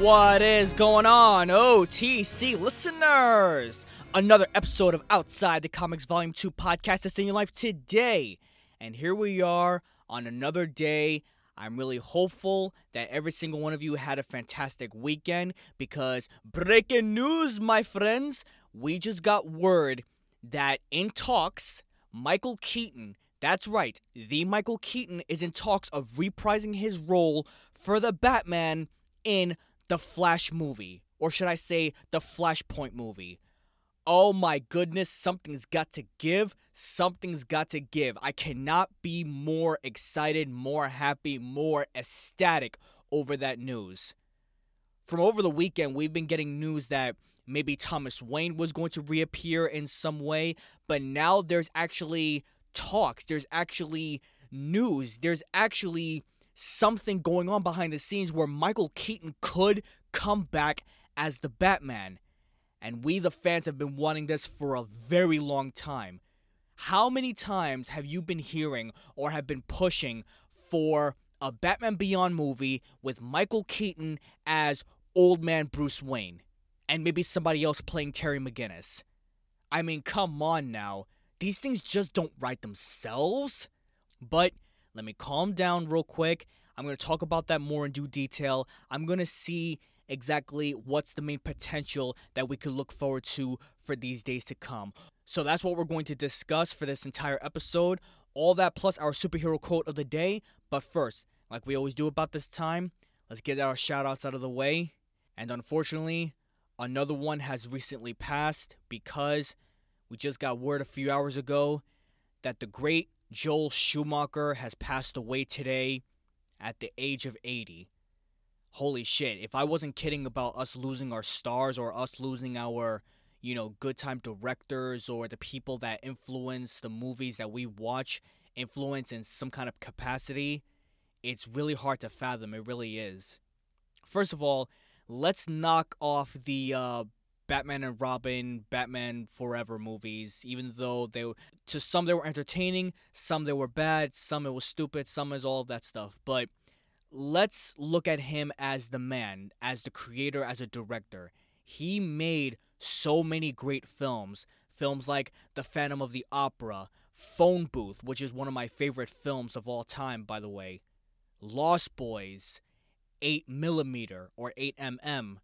What is going on, OTC listeners? Another episode of Outside the Comics Volume 2 podcast is in your life today. And here we are on another day. I'm really hopeful that every single one of you had a fantastic weekend because breaking news, my friends, we just got word that in talks, Michael Keaton, that's right, the Michael Keaton is in talks of reprising his role for the Batman in the Flash movie, or should I say, the Flashpoint movie. Oh my goodness, something's got to give. Something's got to give. I cannot be more excited, more happy, more ecstatic over that news. From over the weekend, we've been getting news that maybe Thomas Wayne was going to reappear in some way, but now there's actually talks, there's actually news, there's actually something going on behind the scenes where Michael Keaton could come back as the Batman. And we, the fans, have been wanting this for a very long time. How many times have you been hearing or have been pushing for a Batman Beyond movie with Michael Keaton as old man Bruce Wayne? And maybe somebody else playing Terry McGinnis? I mean, come on now. These things just don't write themselves. But let me calm down real quick. I'm going to talk about that more in due detail. I'm going to see exactly what's the main potential that we could look forward to for these days to come. So that's what we're going to discuss for this entire episode. All that plus our superhero quote of the day. But first, like we always do about this time, let's get our shout outs out of the way. And unfortunately, another one has recently passed because we just got word a few hours ago that the great Joel Schumacher has passed away today at the age of 80. Holy shit, if I wasn't kidding about us losing our stars or us losing our, you know, good time directors or the people that influence the movies that we watch, influence in some kind of capacity, it's really hard to fathom. It really is. First of all, let's knock off the uh, Batman and Robin, Batman Forever movies, even though they to some they were entertaining, some they were bad, some it was stupid, some is all of that stuff. But let's look at him as the man, as the creator, as a director. He made so many great films. Films like The Phantom of the Opera, Phone Booth, which is one of my favorite films of all time, by the way, Lost Boys, 8mm or 8mm.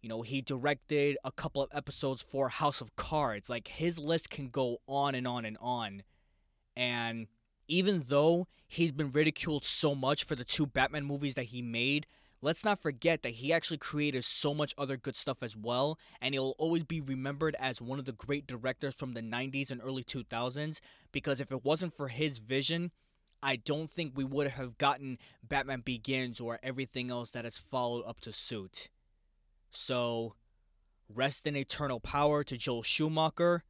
You know, he directed a couple of episodes for House of Cards. Like, his list can go on and on and on. And even though he's been ridiculed so much for the two Batman movies that he made, let's not forget that he actually created so much other good stuff as well, and he'll always be remembered as one of the great directors from the 90s and early 2000s because if it wasn't for his vision, I don't think we would have gotten Batman Begins or everything else that has followed up to suit. So, rest in eternal power to Joel Schumacher.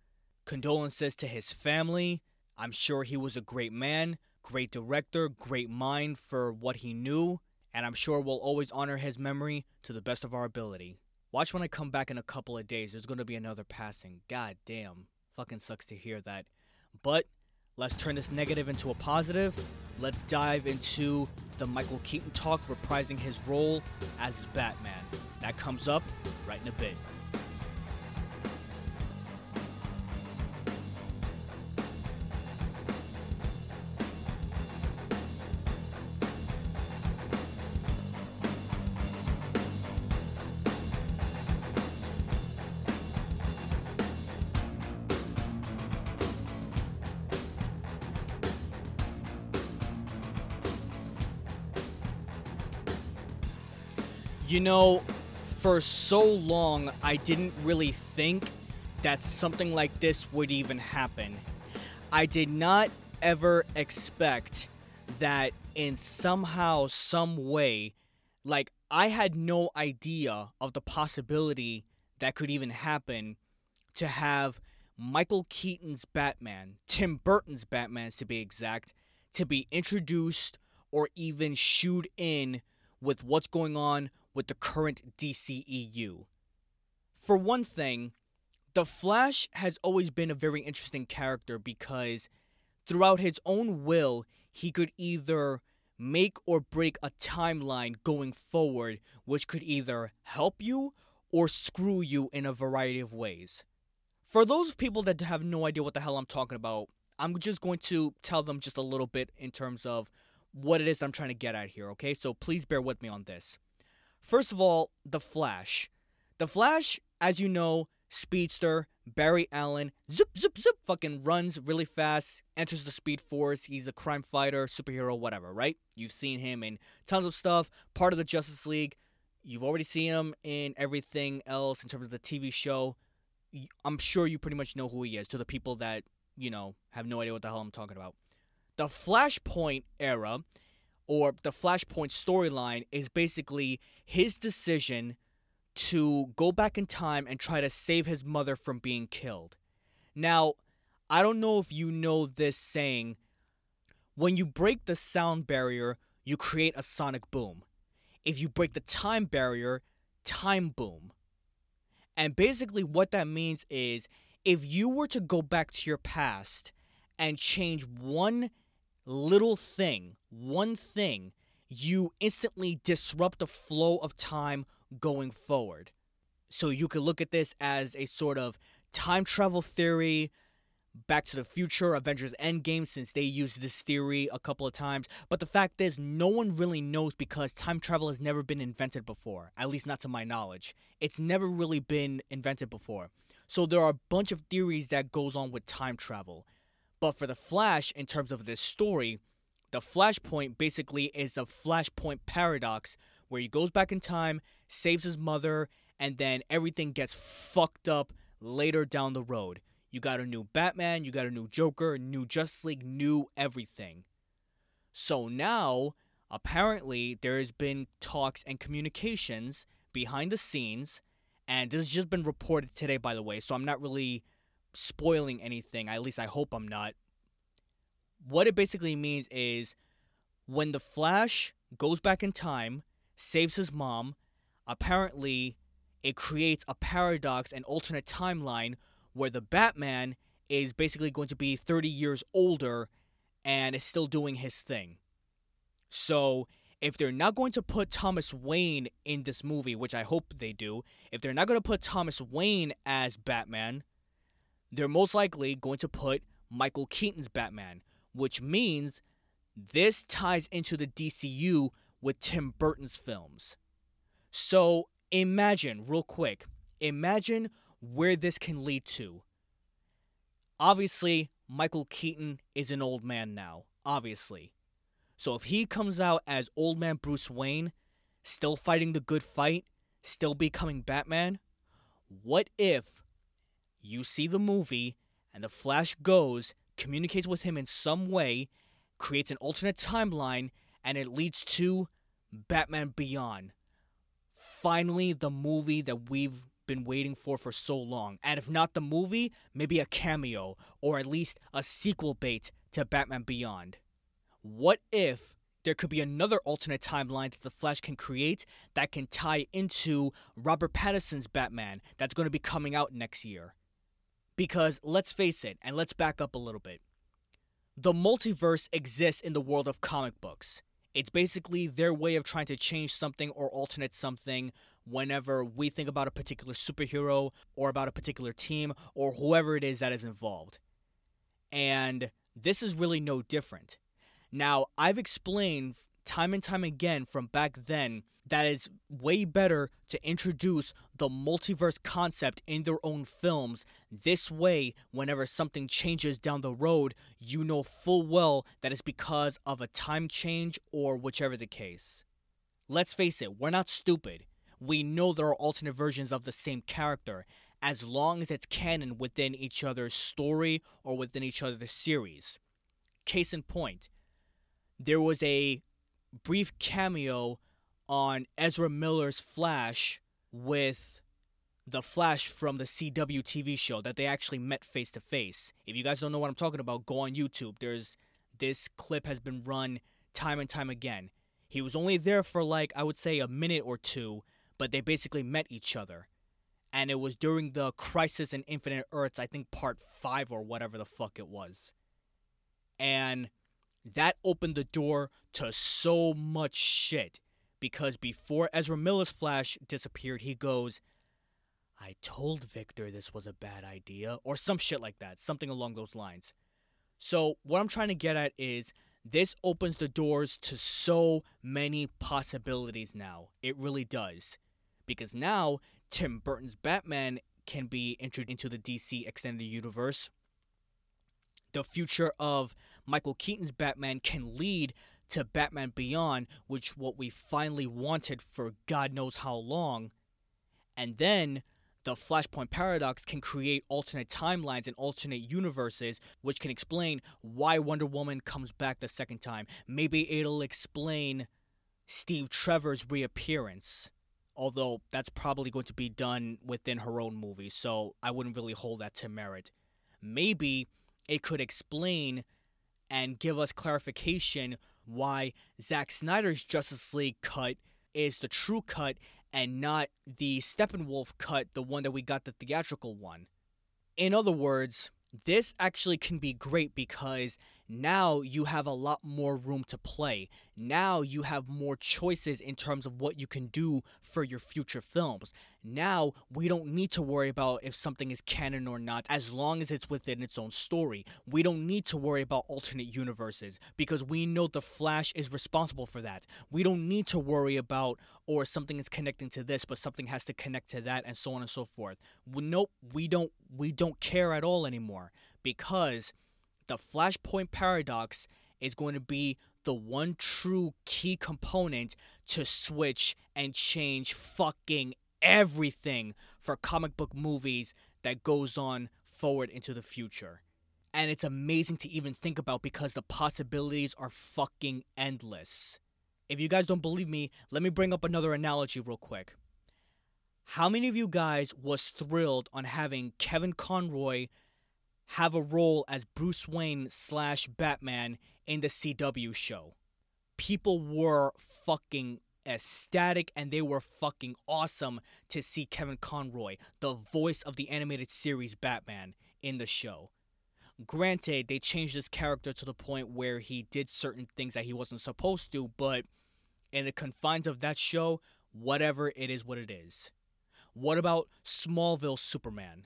Condolences to his family. I'm sure he was a great man, great director, great mind for what he knew, and I'm sure we'll always honor his memory to the best of our ability. Watch when I come back in a couple of days, there's gonna be another passing. God damn. Fucking sucks to hear that. But let's turn this negative into a positive. Let's dive into the Michael Keaton talk reprising his role as Batman. That comes up right in a bit. You know, for so long, I didn't really think that something like this would even happen. I did not ever expect that in somehow, some way, like, I had no idea of the possibility that could even happen to have Michael Keaton's Batman, Tim Burton's Batman to be exact, to be introduced or even shooed in with what's going on with the current DCEU. For one thing, The Flash has always been a very interesting character because throughout his own will, he could either make or break a timeline going forward, which could either help you or screw you in a variety of ways. For those people that have no idea what the hell I'm talking about, I'm just going to tell them just a little bit in terms of what it is I'm trying to get at here, okay? So please bear with me on this. First of all, The Flash. The Flash, as you know, speedster, Barry Allen, zip, zip, zip, fucking runs really fast, enters the Speed Force. He's a crime fighter, superhero, whatever, right? You've seen him in tons of stuff, part of the Justice League. You've already seen him in everything else in terms of the TV show. I'm sure you pretty much know who he is to the people that, you know, have no idea what the hell I'm talking about. The Flashpoint era, or the Flashpoint storyline, is basically his decision to go back in time and try to save his mother from being killed. Now, I don't know if you know this saying when you break the sound barrier, you create a sonic boom. If you break the time barrier, time boom. And basically, what that means is if you were to go back to your past and change one little thing, one thing, you instantly disrupt the flow of time going forward. So you could look at this as a sort of time travel theory, Back to the Future, Avengers Endgame, since they used this theory a couple of times. But the fact is, no one really knows because time travel has never been invented before, at least not to my knowledge. It's never really been invented before. So there are a bunch of theories that goes on with time travel. But for the Flash, in terms of this story, the Flashpoint basically is a Flashpoint paradox where he goes back in time, saves his mother, and then everything gets fucked up later down the road. You got a new Batman, you got a new Joker, new Justice League, new everything. So now, apparently, there has been talks and communications behind the scenes, and this has just been reported today, by the way, so I'm not really spoiling anything. At least I hope I'm not. What it basically means is when the Flash goes back in time, saves his mom, apparently it creates a paradox, an alternate timeline where the Batman is basically going to be 30 years older and is still doing his thing. So, if they're not going to put Thomas Wayne in this movie, which I hope they do, if they're not going to put Thomas Wayne as Batman, they're most likely going to put Michael Keaton's Batman, which means this ties into the DCU with Tim Burton's films. So, imagine, real quick, imagine where this can lead to. Obviously, Michael Keaton is an old man now, obviously. So if he comes out as old man Bruce Wayne, still fighting the good fight, still becoming Batman, what if you see the movie and the Flash goes, communicates with him in some way, creates an alternate timeline, and it leads to Batman Beyond? Finally, the movie that we've been waiting for for so long. And if not the movie, maybe a cameo or at least a sequel bait to Batman Beyond. What if there could be another alternate timeline that the Flash can create that can tie into Robert Pattinson's Batman that's going to be coming out next year? Because let's face it, and let's back up a little bit. The multiverse exists in the world of comic books. It's basically their way of trying to change something or alternate something whenever we think about a particular superhero or about a particular team or whoever it is that is involved. And this is really no different. Now, I've explained time and time again from back then that it's way better to introduce the multiverse concept in their own films. This way, whenever something changes down the road, you know full well that it's because of a time change or whichever the case. Let's face it, we're not stupid we know there are alternate versions of the same character as long as it's canon within each other's story or within each other's series. Case in point, there was a brief cameo on Ezra Miller's Flash with the Flash from the CW TV show that they actually met face to face. If you guys don't know what I'm talking about, go on YouTube. There's this clip has been run time and time again. He was only there for like I would say a minute or two, but they basically met each other. And it was during the Crisis in Infinite Earths, I think part 5 or whatever the fuck it was. And that opened the door to so much shit because before Ezra Miller's Flash disappeared, he goes, I told Victor this was a bad idea, or some shit like that, something along those lines. So, what I'm trying to get at is this opens the doors to so many possibilities now. It really does. Because now, Tim Burton's Batman can be introduced into the DC Extended Universe. The future of Michael Keaton's Batman can lead to Batman Beyond, which what we finally wanted for God knows how long. And then the Flashpoint paradox can create alternate timelines and alternate universes, which can explain why Wonder Woman comes back the second time. Maybe it'll explain Steve Trevor's reappearance. Although that's probably going to be done within her own movie, so I wouldn't really hold that to merit. Maybe it could explain and give us clarification why Zack Snyder's Justice League cut is the true cut and not the Steppenwolf cut, the one that we got the theatrical one. In other words, this actually can be great because now you have a lot more room to play. Now you have more choices in terms of what you can do for your future films. Now we don't need to worry about if something is canon or not as long as it's within its own story. We don't need to worry about alternate universes because we know the Flash is responsible for that. We don't need to worry about or something is connecting to this but something has to connect to that and so on and so forth. Nope, we don't we don't care at all anymore because the Flashpoint paradox is going to be the one true key component to switch and change fucking everything for comic book movies that goes on forward into the future. And it's amazing to even think about because the possibilities are fucking endless. If you guys don't believe me, let me bring up another analogy real quick. How many of you guys was thrilled on having Kevin Conroy have a role as Bruce Wayne slash Batman in the CW show. People were fucking ecstatic and they were fucking awesome to see Kevin Conroy, the voice of the animated series Batman, in the show. Granted, they changed his character to the point where he did certain things that he wasn't supposed to, but in the confines of that show, whatever it is what it is. What about Smallville Superman?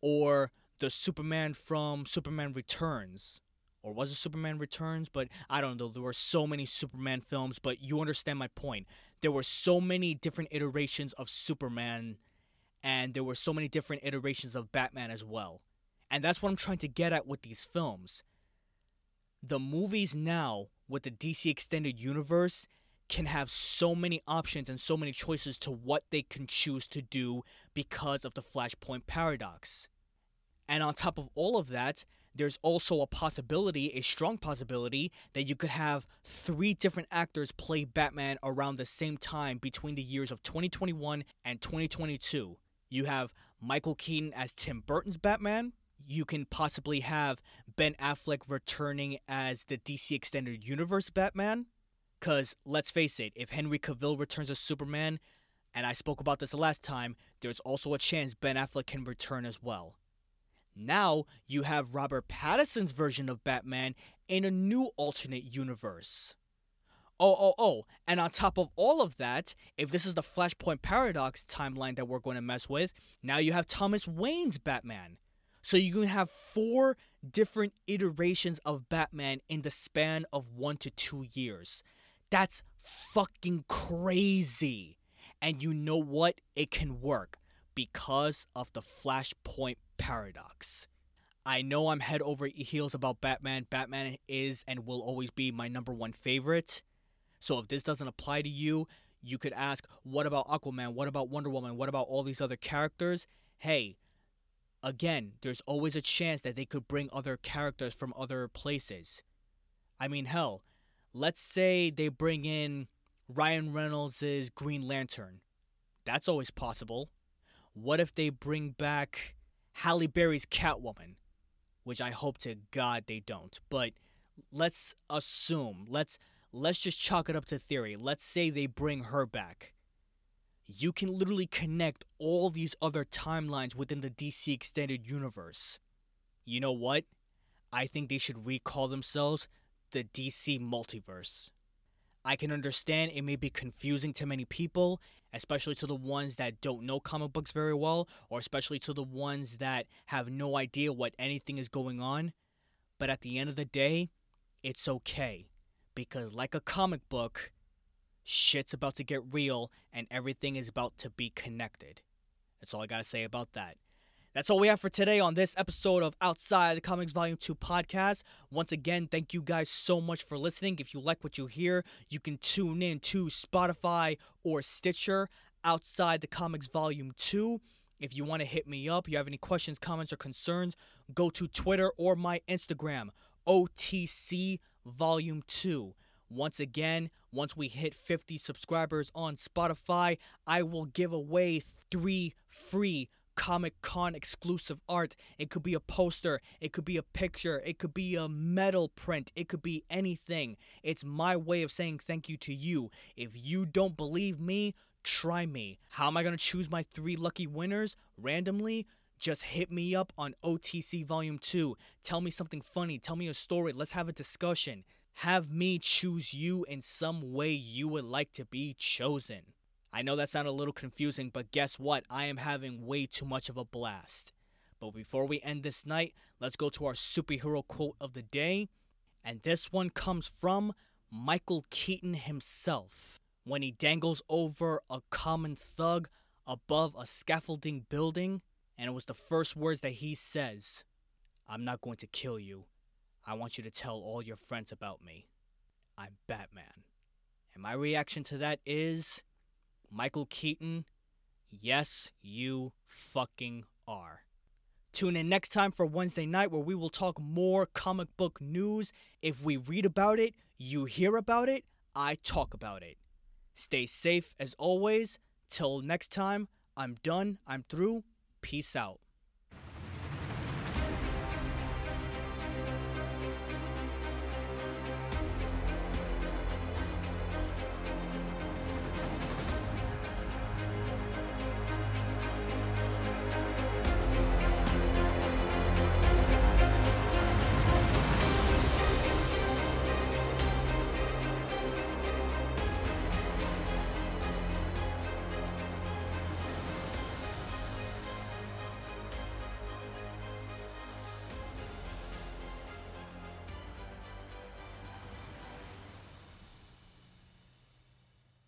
Or the Superman from Superman Returns. Or was it Superman Returns? But I don't know. There were so many Superman films, but you understand my point. There were so many different iterations of Superman, and there were so many different iterations of Batman as well. And that's what I'm trying to get at with these films. The movies now, with the DC Extended Universe, can have so many options and so many choices to what they can choose to do because of the Flashpoint paradox. And on top of all of that, there's also a possibility, a strong possibility, that you could have three different actors play Batman around the same time between the years of 2021 and 2022. You have Michael Keaton as Tim Burton's Batman. You can possibly have Ben Affleck returning as the DC Extended Universe Batman. Because let's face it, if Henry Cavill returns as Superman, and I spoke about this last time, there's also a chance Ben Affleck can return as well. Now you have Robert Pattinson's version of Batman in a new alternate universe. Oh, oh, oh, and on top of all of that, if this is the Flashpoint Paradox timeline that we're going to mess with, now you have Thomas Wayne's Batman. So you can have four different iterations of Batman in the span of one to two years. That's fucking crazy. And you know what? It can work because of the Flashpoint paradox. I know I'm head over heels about Batman. Batman is and will always be my number one favorite. So if this doesn't apply to you, you could ask, what about Aquaman? What about Wonder Woman? What about all these other characters? Hey, again, there's always a chance that they could bring other characters from other places. I mean, hell, let's say they bring in Ryan Reynolds' Green Lantern. That's always possible. What if they bring back Halle Berry's Catwoman? Which I hope to God they don't. But let's assume, let's let's just chalk it up to theory. Let's say they bring her back. You can literally connect all these other timelines within the DC extended universe. You know what? I think they should recall themselves the DC multiverse. I can understand it may be confusing to many people, especially to the ones that don't know comic books very well, or especially to the ones that have no idea what anything is going on. But at the end of the day, it's okay. Because, like a comic book, shit's about to get real and everything is about to be connected. That's all I gotta say about that. That's all we have for today on this episode of Outside the Comics Volume 2 podcast. Once again, thank you guys so much for listening. If you like what you hear, you can tune in to Spotify or Stitcher Outside the Comics Volume 2. If you want to hit me up, you have any questions, comments, or concerns, go to Twitter or my Instagram, OTC Volume 2. Once again, once we hit 50 subscribers on Spotify, I will give away three free Comic Con exclusive art. It could be a poster, it could be a picture, it could be a metal print, it could be anything. It's my way of saying thank you to you. If you don't believe me, try me. How am I going to choose my three lucky winners randomly? Just hit me up on OTC Volume 2. Tell me something funny, tell me a story, let's have a discussion. Have me choose you in some way you would like to be chosen. I know that sounded a little confusing, but guess what? I am having way too much of a blast. But before we end this night, let's go to our superhero quote of the day. And this one comes from Michael Keaton himself when he dangles over a common thug above a scaffolding building. And it was the first words that he says I'm not going to kill you. I want you to tell all your friends about me. I'm Batman. And my reaction to that is Michael Keaton, yes, you fucking are. Tune in next time for Wednesday night where we will talk more comic book news. If we read about it, you hear about it, I talk about it. Stay safe as always. Till next time, I'm done. I'm through. Peace out.